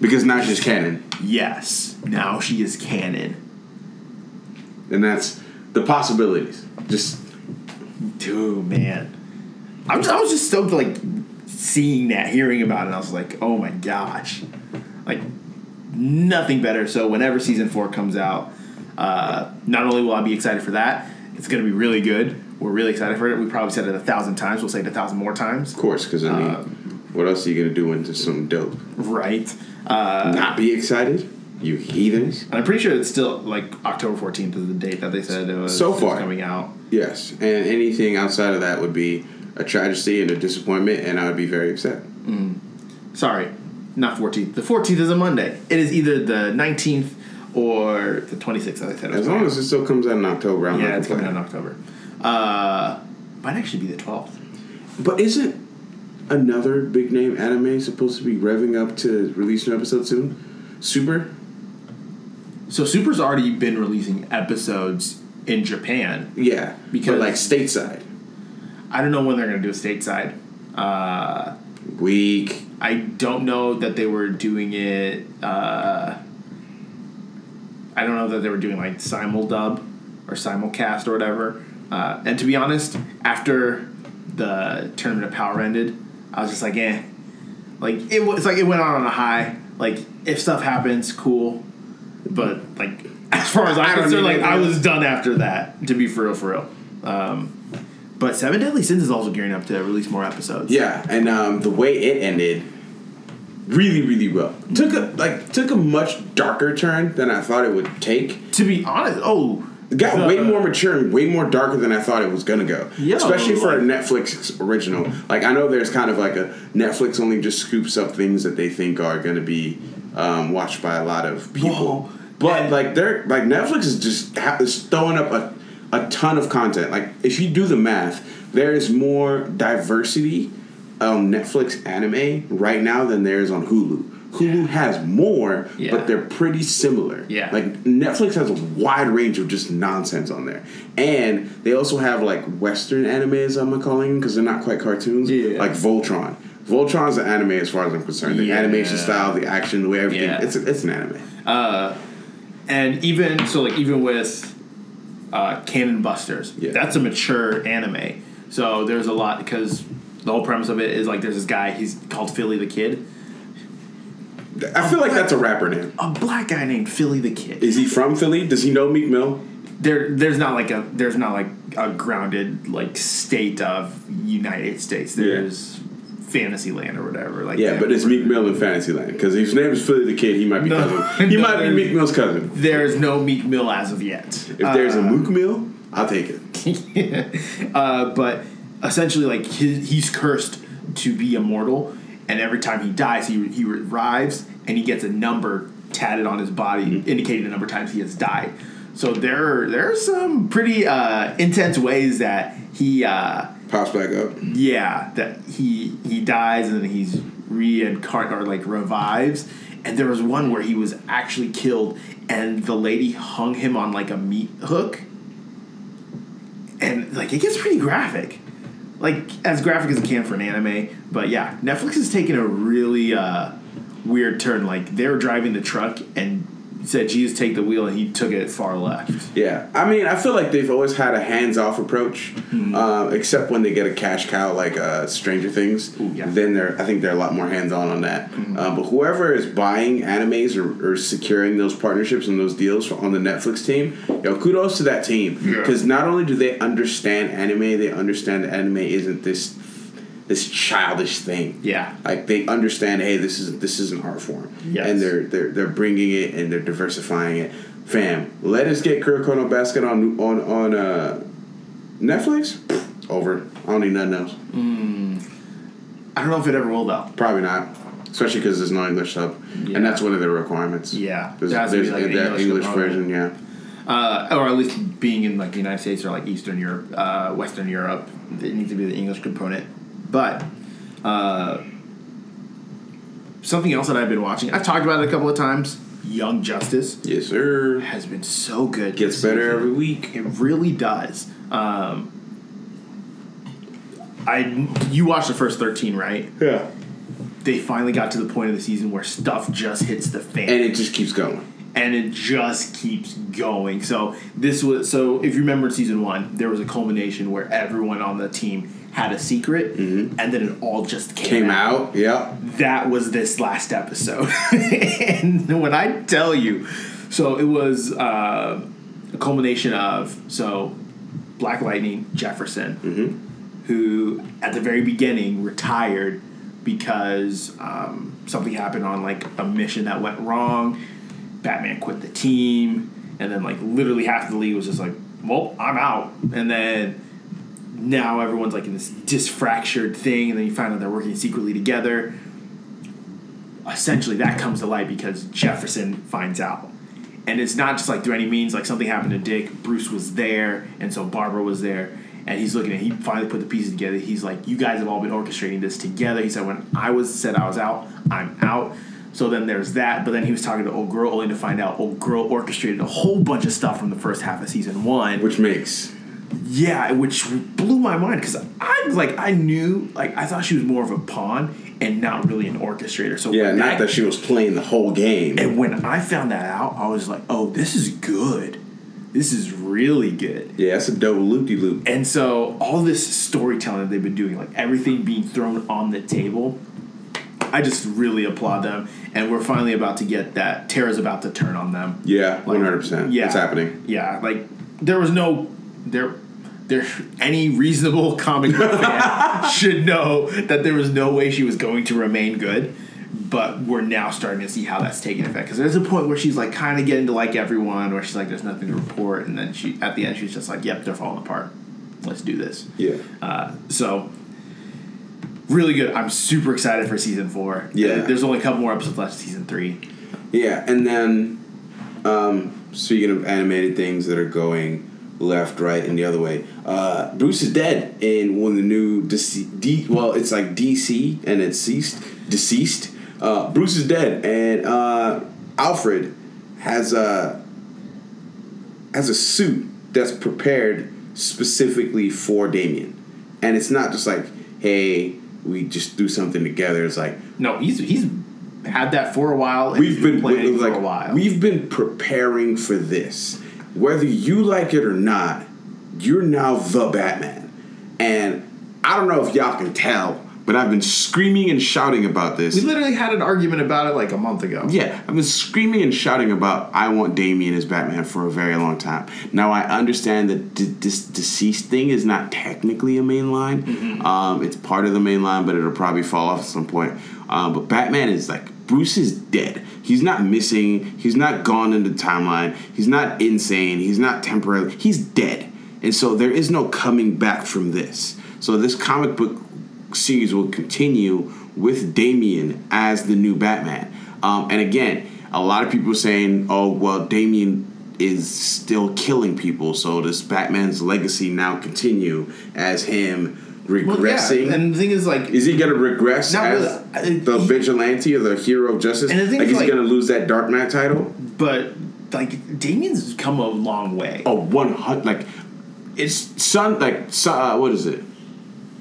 Speaker 2: because now she's canon,
Speaker 3: Yes, now she is canon.
Speaker 2: and that's the possibilities. Just
Speaker 3: Dude, man. I'm just, I was just stoked, like, seeing that, hearing about it. And I was like, oh my gosh. Like, nothing better. So, whenever season four comes out, uh, not only will I be excited for that, it's going to be really good. We're really excited for it. We probably said it a thousand times. We'll say it a thousand more times.
Speaker 2: of course, because I mean,
Speaker 3: Uh,
Speaker 2: what else are you gonna do into some dope?
Speaker 3: Right. Uh,
Speaker 2: Not be excited, you heathens.
Speaker 3: and I'm pretty sure it's still, like, October 14th is the date that they said it was,
Speaker 2: So
Speaker 3: it was
Speaker 2: far.
Speaker 3: coming out.
Speaker 2: Yes, and anything outside of that would be a tragedy and a disappointment, and I would be very upset.
Speaker 3: Sorry, not 14th. The 14th is a Monday. It is either the 19th or the 26th, as I said.
Speaker 2: As long as it still comes out in October, I'm
Speaker 3: yeah, it's coming out in. October. Uh, might actually be the 12th.
Speaker 2: But isn't another big name anime supposed to be revving up to release an episode soon? Super?
Speaker 3: So Super's already been releasing episodes in Japan.
Speaker 2: Yeah,
Speaker 3: Because-
Speaker 2: but like stateside.
Speaker 3: I don't know when they're going to do a stateside. Uh,
Speaker 2: Weak.
Speaker 3: I don't know that they were doing it. Uh, I don't know that they were doing like simuldub or simulcast or whatever. Uh, and to be honest, after the tournament of power ended, I was just like, eh. Like it was like it went on on a high. Like if stuff happens, cool. But like as far as
Speaker 2: I
Speaker 3: I'm concerned, like I was done after that. To be for real, for real. Um, but Seven Deadly Sins is also gearing up to release more episodes.
Speaker 2: Yeah, and um, the way it ended, really, really well. Took a like took a much darker turn than I thought it would take.
Speaker 3: To be honest, oh,
Speaker 2: It got
Speaker 3: the-
Speaker 2: way more mature and way more darker than I thought it was gonna go.
Speaker 3: Yo,
Speaker 2: Especially for a Netflix original. Like I know there's kind of like a Netflix only just scoops up things that they think are gonna be um, watched by a lot of people.
Speaker 3: Whoa.
Speaker 2: But
Speaker 3: And-
Speaker 2: like they're like Netflix is just ha- is throwing up a, a ton of content. Like if you do the math, there is more diversity on Netflix anime right now than there is on Hulu. Hulu has more,
Speaker 3: Yeah.
Speaker 2: but they're pretty similar.
Speaker 3: Yeah.
Speaker 2: Like Netflix has a wide range of just nonsense on there, and they also have like Western animes. I'm calling them because they're not quite cartoons.
Speaker 3: Yeah.
Speaker 2: Like Voltron. Voltron's an anime as far as I'm concerned. The
Speaker 3: Yeah.
Speaker 2: animation style, the action, the way everything.
Speaker 3: Yeah.
Speaker 2: It's a, it's an anime.
Speaker 3: Uh, and even so, like even with uh, Cannon Busters,
Speaker 2: Yeah.
Speaker 3: that's a mature anime. So there's a lot because the whole premise of it is like there's this guy. He's called Philly the Kid,
Speaker 2: I feel like that's a rapper name.
Speaker 3: a black guy named Philly the Kid.
Speaker 2: Is he from Philly? Does he know Meek Mill?
Speaker 3: There, there's not like a there's not like a grounded like state of United States. There's Fantasyland or whatever. Like
Speaker 2: Yeah, but it's Meek Mill in Fantasyland because if his name is Philly the Kid, he might be
Speaker 3: No.
Speaker 2: cousin. He
Speaker 3: No,
Speaker 2: might be Meek Mill's cousin.
Speaker 3: There's no Meek Mill as of yet.
Speaker 2: If there's a Mook Mill, I'll take it.
Speaker 3: uh, but essentially, like his, he's cursed to be immortal, and every time he dies, he he revives, and he gets a number tatted on his body, indicating the number of times he has died. So there there are some pretty uh, intense ways that he uh,
Speaker 2: Pops back up.
Speaker 3: yeah that he he dies and then he's reincarnate or like revives. And there was one where he was actually killed, and the lady hung him on like a meat hook and like it gets pretty graphic like as graphic as it can for an anime but yeah netflix has taken a really uh, weird turn. Like they're driving the truck and said jesus take the wheel and he took it far left
Speaker 2: Yeah, I mean, I feel like they've always had a hands-off approach,
Speaker 3: Mm-hmm.
Speaker 2: uh, except when they get a cash cow like uh, Stranger Things.
Speaker 3: Ooh, yeah. Mm-hmm.
Speaker 2: Then they're, I think they're a lot more hands-on on that. Uh, but whoever is buying animes or, or securing those partnerships and those deals on the Netflix team, yo, kudos to that team
Speaker 3: Yeah.
Speaker 2: because not only do they understand anime, they understand anime isn't this this childish thing.
Speaker 3: Yeah.
Speaker 2: like they understand. Hey, this is this is an art form,
Speaker 3: Yes.
Speaker 2: and they're they're they're bringing it and they're diversifying it. Fam, let us get Kuroko Basket on on on uh, Netflix. Over. I don't need nothing else.
Speaker 3: I don't know if it ever will though.
Speaker 2: Probably not. Especially because there's no English sub,
Speaker 3: Yeah.
Speaker 2: and that's one of the requirements.
Speaker 3: Yeah.
Speaker 2: there's,
Speaker 3: There has to be,
Speaker 2: there's
Speaker 3: like,
Speaker 2: that
Speaker 3: English
Speaker 2: English, version. Yeah,
Speaker 3: uh, or at least being in like the United States or like Eastern Europe, uh, Western Europe, it needs to be the English component. But uh, something else that I've been watching, I've talked about it a couple of times. Young Justice
Speaker 2: yes, sir.
Speaker 3: has been so good.
Speaker 2: Gets better
Speaker 3: season.
Speaker 2: every week.
Speaker 3: It really does. Um, I you watched the first thirteen, right?
Speaker 2: Yeah,
Speaker 3: They finally got to the point of the season where stuff just hits the fan.
Speaker 2: and it just keeps going.
Speaker 3: and it just keeps going. So this was so if you remember in season one, there was a culmination where everyone on the team had a secret, and then it all just came,
Speaker 2: Mm-hmm. Came out. Yeah,
Speaker 3: That was this last episode, and when I tell you, so it was uh, a culmination of so Black Lightning Jefferson, who at the very beginning retired because um, something happened on like a mission that went wrong. Batman quit the team, and then like literally half the league was just like, "Well, I'm out," and then now everyone's like in this disfractured thing, and then you find out they're working secretly together. Essentially, that comes to light because Jefferson finds out. And it's not just like through any means, like something happened to Dick. Bruce was there, and so Barbara was there. And he's looking at, he finally put the pieces together. He's like, You guys have all been orchestrating this together. He said, When I was said I was out, I'm out. So then there's that. But then he was talking to Old Girl only to find out Old Girl orchestrated a whole bunch of stuff from the first half of season one.
Speaker 2: Which makes
Speaker 3: Yeah, which blew my mind because I like I knew like I thought she was more of a pawn and not really an orchestrator. So
Speaker 2: yeah, not that she was playing the whole game.
Speaker 3: and when I found that out, I was like, oh, this is good. This is really good.
Speaker 2: Yeah, that's a double loop de loop.
Speaker 3: And so all this storytelling that they've been doing, like everything being thrown on the table, I just really applaud them. And we're finally about to get that. Terra's about to turn on them.
Speaker 2: Yeah, one hundred percent.
Speaker 3: Yeah,
Speaker 2: it's happening.
Speaker 3: Yeah, like there was no there. There, any reasonable comic book fan should know that there was no way she was going to remain good. But we're now starting to see how that's taking effect because there's a point where she's like kind of getting to like everyone, where she's like, "There's nothing to report," and then she at the end she's just like, "Yep, they're falling apart. Let's do this."
Speaker 2: Yeah.
Speaker 3: Uh, so really good. I'm super excited for season four.
Speaker 2: Yeah.
Speaker 3: there's only a couple more episodes left. of Season three.
Speaker 2: Yeah, and then um, speaking of animated things that are going left, right, and the other way, uh, Bruce is dead in one of the new DC. D, well, it's like DC and it's ceased, deceased. Uh, Bruce is dead, and uh, Alfred has a has a suit that's prepared specifically for Damian, and it's not just like, hey, we just do something together. It's like
Speaker 3: No, he's he's had that for a while. and
Speaker 2: we've been
Speaker 3: planning
Speaker 2: like
Speaker 3: for a while.
Speaker 2: we've been preparing for this whether you like it or not you're now the batman and i don't know if y'all can tell but i've been screaming and shouting about this
Speaker 3: we literally had an argument about it like a month ago.
Speaker 2: yeah, I've been screaming and shouting about I want Damian as Batman for a very long time. Now I understand that d- this DCeased thing is not technically a main line.
Speaker 3: Mm-hmm.
Speaker 2: Um, it's part of the main line, but it'll probably fall off at some point. Um, but Batman is like Bruce is dead. He's not missing. He's not gone in the timeline. He's not insane. He's not temporarily. He's dead, and so there is no coming back from this. So this comic book series will continue with Damian as the new Batman. Um, and again, a lot of people saying, "Oh, well, Damian is still killing people, so does Batman's legacy now continue as him
Speaker 3: Well, yeah,
Speaker 2: regressing?"
Speaker 3: And the thing is, like,
Speaker 2: is he gonna regress as
Speaker 3: really.
Speaker 2: The
Speaker 3: he-
Speaker 2: vigilante or the hero of justice?
Speaker 3: And the thing
Speaker 2: like,
Speaker 3: is,
Speaker 2: is he
Speaker 3: like-
Speaker 2: gonna lose that Dark Knight title?
Speaker 3: but like Damian's come a long way.
Speaker 2: Oh, one hundred. Like it's Sun. Like uh, what is it?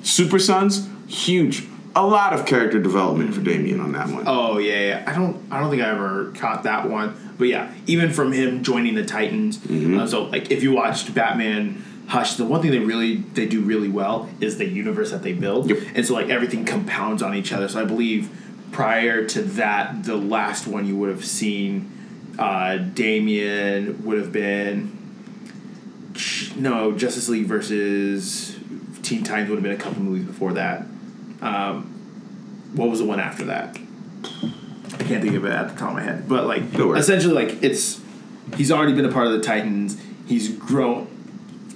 Speaker 2: Super Sons. Huge. A lot of character development for Damian on that one.
Speaker 3: Oh yeah, yeah. I don't, I don't think I ever caught that one. But yeah, even from him joining the Titans.
Speaker 2: Mm-hmm.
Speaker 3: Uh, so like, if you watched Batman Hush, the one thing they really they do really well is the universe that they build,
Speaker 2: Yep.
Speaker 3: and so like everything compounds on each other. So I believe prior to that, the last one you would have seen, uh, Damian would have been. No, Justice League versus Teen Titans would have been a couple movies before that. Um, what was the one after that? I can't think of it at the top of my head. But like essentially like it's he's already been a part of the Titans. He's grown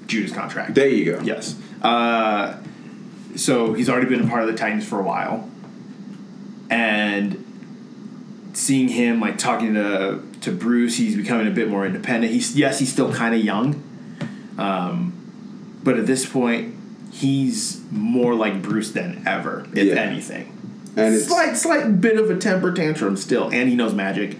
Speaker 3: Judas contract.
Speaker 2: There you go.
Speaker 3: Yes. Uh, so he's already been a part of the Titans for a while, and seeing him like talking to to Bruce, he's becoming a bit more independent. He's yes, he's still kind of young, um, but at this point, he's more like Bruce than ever, if
Speaker 2: Yeah.
Speaker 3: anything.
Speaker 2: And it's
Speaker 3: slight slight bit of a temper tantrum still, and he knows magic,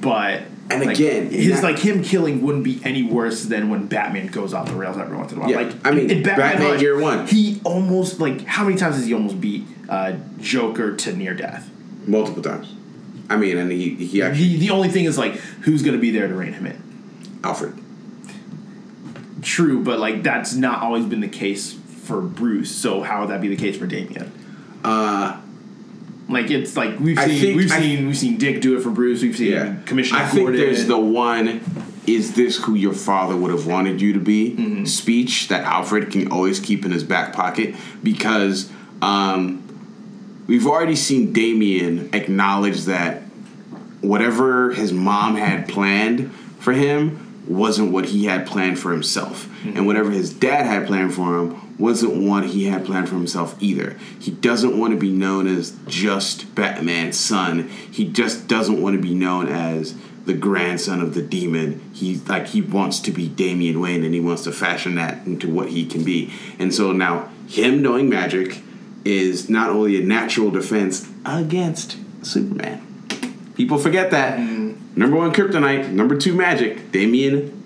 Speaker 3: but.
Speaker 2: And
Speaker 3: like,
Speaker 2: again,
Speaker 3: his
Speaker 2: not-
Speaker 3: like him killing wouldn't be any worse than when Batman goes off the rails every once in a while.
Speaker 2: Yeah,
Speaker 3: Like
Speaker 2: I mean,
Speaker 3: in
Speaker 2: Batman
Speaker 3: Hunt,
Speaker 2: Year One.
Speaker 3: he almost like how many times has he almost beat uh, Joker to near death?
Speaker 2: multiple times. I mean, and he he actually
Speaker 3: The the only thing is like who's going to be there to rein him in.
Speaker 2: Alfred.
Speaker 3: True, but like that's not always been the case for Bruce. So how would that be the case for Damian?
Speaker 2: Uh,
Speaker 3: Like it's like we've
Speaker 2: I
Speaker 3: seen
Speaker 2: think-
Speaker 3: we've
Speaker 2: I-
Speaker 3: seen we've seen Dick do it for Bruce. We've seen
Speaker 2: yeah.
Speaker 3: Commissioner
Speaker 2: I think
Speaker 3: Gordon.
Speaker 2: there's the one. Is this who your father would have wanted you to be?
Speaker 3: Mm-hmm.
Speaker 2: Speech that Alfred can always keep in his back pocket because um, we've already seen Damian acknowledge that whatever his mom had planned for him wasn't what he had planned for himself. And mm-hmm. whatever his dad had planned for him wasn't what he had planned for himself either. He doesn't want to be known as just Batman's son. He just doesn't want to be known as the grandson of the demon. He's like he wants to be Damian Wayne and he wants to fashion that into what he can be. And so now him knowing magic is not only a natural defense against Superman. People forget that. Mm-hmm. Number one, kryptonite. Number two, magic. Damian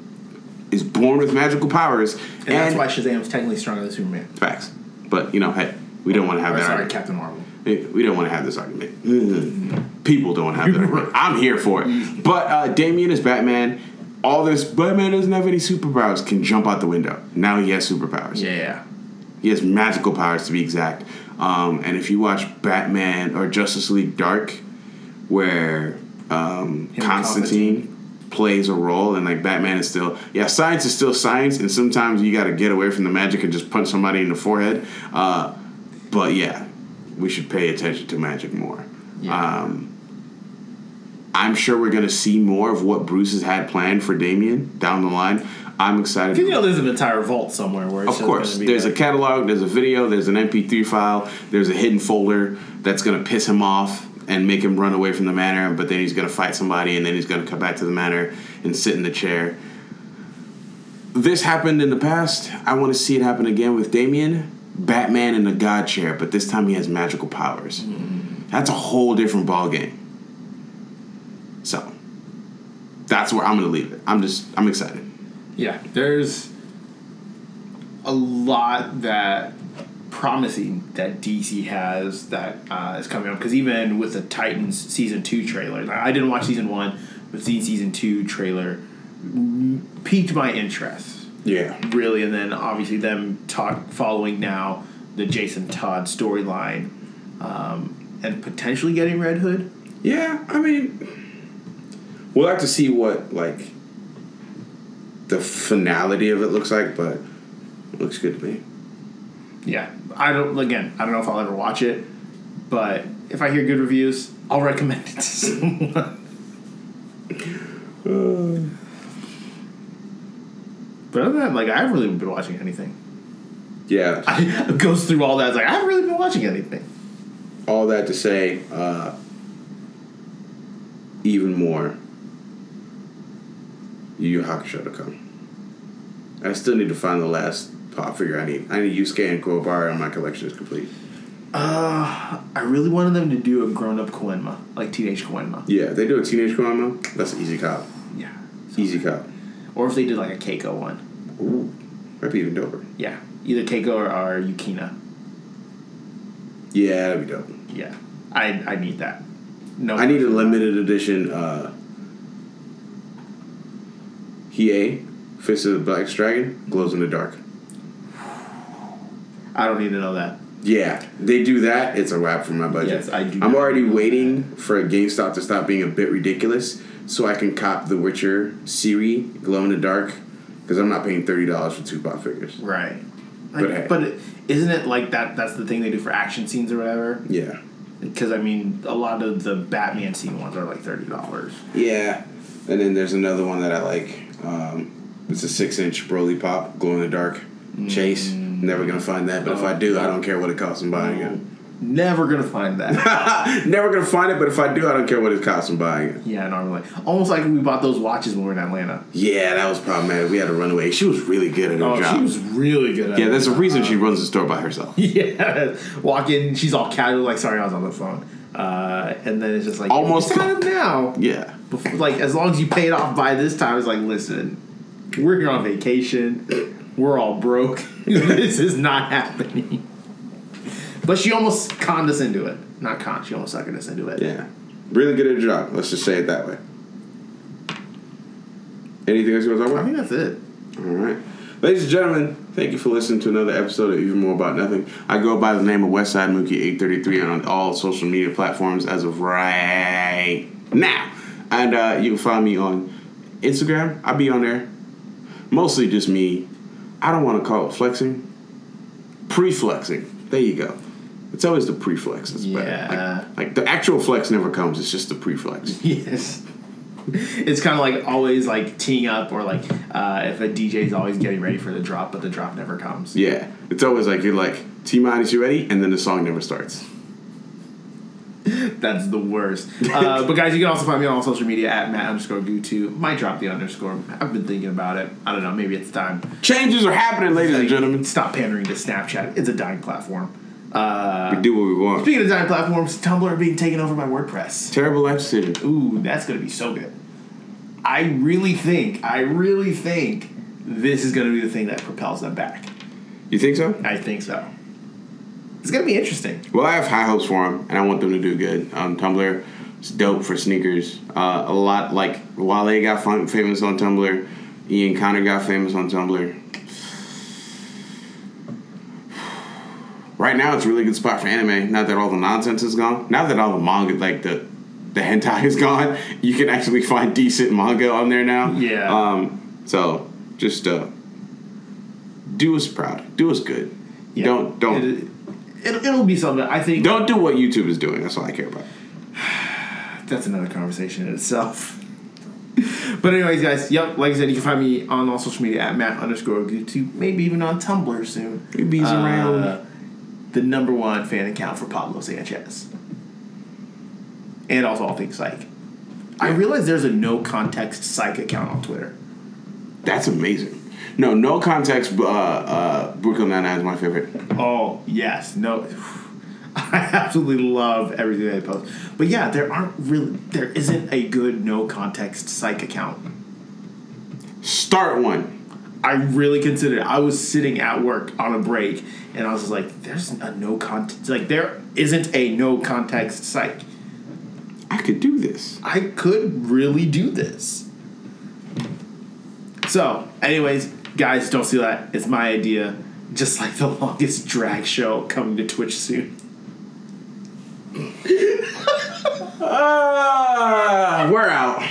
Speaker 2: is born with magical powers, and,
Speaker 3: and that's why Shazam is technically stronger than Superman.
Speaker 2: facts. But you know, hey, we don't want to have
Speaker 3: Or,
Speaker 2: that.
Speaker 3: sorry,
Speaker 2: argument.
Speaker 3: Captain Marvel.
Speaker 2: We don't want to have this argument. People don't have that argument. I'm here for it. But uh, Damian is Batman. All this Batman doesn't have any superpowers can jump out the window. Now he has superpowers.
Speaker 3: Yeah.
Speaker 2: He has magical powers to be exact. Um, and if you watch Batman or Justice League Dark, where um, Constantine plays a role, and like Batman is still, yeah, science is still science, and sometimes you got to get away from the magic and just punch somebody in the forehead. Uh, but yeah, we should pay attention to magic more.
Speaker 3: Yeah.
Speaker 2: Um, I'm sure we're gonna see more of what Bruce has had planned for Damian down the line. I'm excited.
Speaker 3: You know, there's an entire vault somewhere where it's
Speaker 2: Of course, there's a catalog, there's a video, there's an MP3 file, there's a hidden folder that's gonna piss him off and make him run away from the manor, but then he's gonna fight somebody and then he's gonna come back to the manor and sit in the chair. This happened in the past. I want to see it happen again with Damian, Batman in the God chair, but this time he has magical powers. Mm-hmm. That's a whole different ballgame. So that's where I'm gonna leave it. I'm just I'm excited.
Speaker 3: Yeah, there's a lot that promising that DC has that uh, is coming up because even with the Titans season two trailer, I didn't watch season one, but seeing season two trailer piqued my interest
Speaker 2: Yeah.
Speaker 3: really, and then obviously them talk following now the Jason Todd storyline um, and potentially getting Red Hood.
Speaker 2: Yeah, I mean, we'll have to see what like the finality of it looks like, but it looks good to me.
Speaker 3: Yeah, I don't. Again, I don't know if I'll ever watch it, but if I hear good reviews, I'll recommend it to someone. but other than that, like I haven't really been watching anything.
Speaker 2: Yeah,
Speaker 3: I, it goes through all that. It's like I haven't really been watching anything.
Speaker 2: all that to say, uh, even more. Yu Yu Hakusho to come. I still need to find the last pop figure I need. I need Yusuke and Kuwabara, and my collection is complete.
Speaker 3: Uh, I really wanted them to do a grown-up Koenma, like teenage Koenma.
Speaker 2: Yeah, they do a teenage Kurama. That's an easy cop.
Speaker 3: Yeah,
Speaker 2: Easy cop.
Speaker 3: or if they did like a Keiko one.
Speaker 2: Ooh, might be even doper.
Speaker 3: Yeah, either Keiko or, or Yukina.
Speaker 2: Yeah, that'd be dope.
Speaker 3: Yeah, I I need that. No,
Speaker 2: I need a limited edition uh Hiei, Fist of the Black Dragon, glows in the dark.
Speaker 3: I don't need to know that.
Speaker 2: Yeah, they do that, it's a wrap for my budget.
Speaker 3: Yes, I do
Speaker 2: I'm already waiting for a GameStop to stop being a bit ridiculous so I can cop the Witcher Ciri glow in the dark because I'm not paying thirty dollars for two pop figures.
Speaker 3: Right. Like,
Speaker 2: But hey.
Speaker 3: but it, isn't it like that? That's the thing they do for action scenes or whatever.
Speaker 2: Yeah.
Speaker 3: Because I mean, a lot of the Batman scene ones are like thirty dollars.
Speaker 2: Yeah. And then there's another one that I like. Um, it's a six inch Broly Pop, glow in the dark chase. Never gonna find that, but if I do, I don't care what it costs. I'm buying it.
Speaker 3: Never gonna find that.
Speaker 2: Never gonna find it, but if I do, I don't care what it costs. I'm buying it.
Speaker 3: yeah, normally. Almost like we bought those watches when we were in Atlanta.
Speaker 2: Yeah, that was problematic. We had a runaway. She was really good at her
Speaker 3: Oh,
Speaker 2: job.
Speaker 3: she was really good at
Speaker 2: yeah, there's a reason she runs the store by herself.
Speaker 3: Yeah, walk in. She's all casual, like, "Sorry, I was on the phone." Uh, and then it's just like
Speaker 2: Almost-
Speaker 3: time now.
Speaker 2: Yeah.
Speaker 3: Before, like as long as you pay it off by this time, it's like, listen, we're here on vacation. We're all broke. this is not happening. But she almost conned us into it. Not con. She almost suckered us into it.
Speaker 2: Yeah. Really good at her job. Let's just say it that way. Anything else you want to talk about?
Speaker 3: I think that's it.
Speaker 2: All right. Ladies and gentlemen, thank you for listening to another episode of Even More About Nothing. I go by the name of Westside Mookie 833 on all social media platforms as of right now. And uh, you can find me on Instagram. I'll be on there. Mostly just me. I don't want to call it flexing. Pre-flexing. There you go. It's always the pre-flex. It's.
Speaker 3: Yeah.
Speaker 2: Like, like the actual flex never comes. It's just the pre-flex.
Speaker 3: Yes. It's kind of like always like teeing up, or like uh, if a DJ is always getting ready for the drop, but the drop never comes.
Speaker 2: Yeah. It's always like you're like T minus you ready, and then the song never starts.
Speaker 3: That's the worst. Uh, but guys, you can also find me on all social media at Matt underscore Gutu. Might drop the underscore. I've been thinking about it. I don't know. Maybe it's time.
Speaker 2: Changes are happening, ladies and gentlemen.
Speaker 3: Stop pandering to Snapchat. It's a dying platform. Uh,
Speaker 2: We do what we want.
Speaker 3: speaking of dying platforms, Tumblr being taken over by WordPress.
Speaker 2: Terrible life decision.
Speaker 3: Ooh, that's gonna be so good. I really think, I really think this is gonna be the thing that propels them back.
Speaker 2: You think so?
Speaker 3: I think so. It's gonna be interesting.
Speaker 2: Well, I have high hopes for them, and I want them to do good. Um, Tumblr is dope for sneakers. Uh, a lot like Wale got fun, famous on Tumblr. Ian Connor got famous on Tumblr. Right now, it's a really good spot for anime. Now that all the nonsense is gone, now that all the manga, like the the hentai is gone, you can actually find decent manga on there now.
Speaker 3: Yeah.
Speaker 2: Um. So just uh, do us proud. Do us good.
Speaker 3: Yeah.
Speaker 2: Don't don't.
Speaker 3: It, it, it'll be something. I think
Speaker 2: Don't do what YouTube is doing. That's all I care about.
Speaker 3: that's another conversation in itself. but anyways, guys, yep. Like I said, you can find me on all social media at Matt underscore YouTube. Maybe even on Tumblr soon.
Speaker 2: Maybe he's uh, around.
Speaker 3: The number one fan account for Pablo Sanchez, and also all things psych. I realize there's a no context psych account on Twitter.
Speaker 2: That's amazing. No, no context. Uh, uh, Brooklyn Nine Nine is my favorite.
Speaker 3: Oh yes, no. I absolutely love everything they post, but yeah, there aren't really there isn't a good no context psych account.
Speaker 2: Start one.
Speaker 3: I really considered. I was sitting at work on a break, and I was like, "There's a no context. Like there isn't a no context psych.
Speaker 2: I could do this.
Speaker 3: I could really do this." So, anyways, guys, don't see that. It's my idea. Just like the longest drag show coming to Twitch soon.
Speaker 2: Ah, we're out.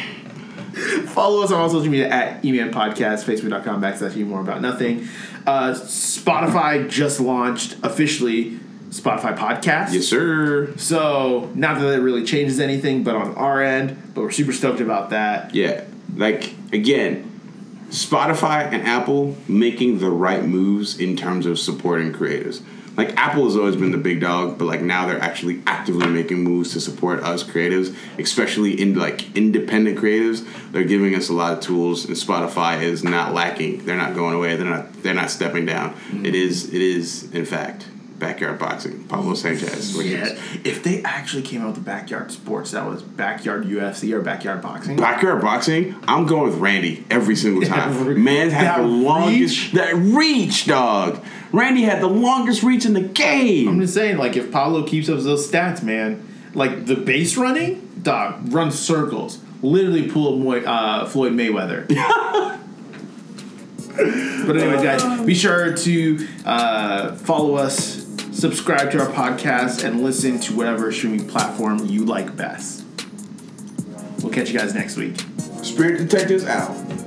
Speaker 3: Follow us on all social media at eman podcast, facebook.com backslash you more about nothing. Uh, Spotify just launched officially Spotify podcast.
Speaker 2: Yes, sir.
Speaker 3: So not that it really changes anything, but on our end, but we're super stoked about that.
Speaker 2: Yeah. Like again, Spotify and Apple making the right moves in terms of supporting creators. Like Apple has always been the big dog, but like now they're actually actively making moves to support us creatives, especially in like independent creatives. They're giving us a lot of tools, and Spotify is not lacking. They're not going away. They're not. They're not stepping down. Mm-hmm. It is. It is in fact backyard boxing. Pablo Sanchez. which is-
Speaker 3: Yeah, if they actually came out with backyard sports, that was backyard UFC or backyard boxing.
Speaker 2: Backyard boxing, I'm going with Randy every single time. Man had
Speaker 3: That
Speaker 2: the longest
Speaker 3: reach?
Speaker 2: that reach, dog. Randy had the longest reach in the game.
Speaker 3: I'm just saying, like if Pablo keeps up those stats, man, like the base running, dog, run circles, literally pull a Moy, uh, Floyd Mayweather. but anyways, guys, be sure to uh, follow us, subscribe to our podcast, and listen to whatever streaming platform you like best. We'll catch you guys next week.
Speaker 2: Spirit Detectives out.